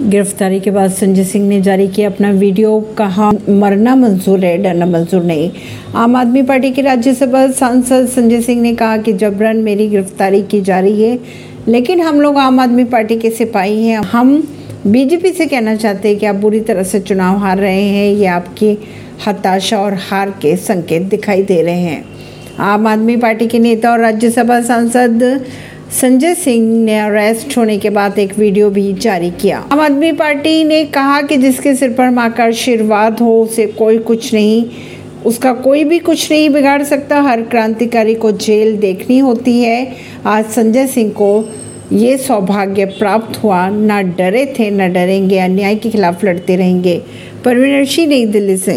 गिरफ्तारी के बाद संजय सिंह ने जारी किया अपना वीडियो, कहा, मरना मंजूर है, डरना मंजूर नहीं। आम आदमी पार्टी के राज्यसभा सांसद संजय सिंह ने कहा कि जबरन मेरी गिरफ्तारी की जा रही है, लेकिन हम लोग आम आदमी पार्टी के सिपाही हैं। हम बीजेपी से कहना चाहते हैं कि आप बुरी तरह से चुनाव हार रहे हैं, ये आपकी हताशा और हार के संकेत दिखाई दे रहे हैं। आम आदमी पार्टी के नेता और राज्यसभा सांसद संजय सिंह ने अरेस्ट होने के बाद एक वीडियो भी जारी किया। आम आदमी पार्टी ने कहा कि जिसके सिर पर माँ का आशीर्वाद हो, उसे कोई कुछ नहीं, उसका कोई भी कुछ नहीं बिगाड़ सकता। हर क्रांतिकारी को जेल देखनी होती है। आज संजय सिंह को ये सौभाग्य प्राप्त हुआ। ना डरे थे, ना डरेंगे। अन्याय के खिलाफ लड़ते रहेंगे। परवीन सिंह नई दिल्ली से।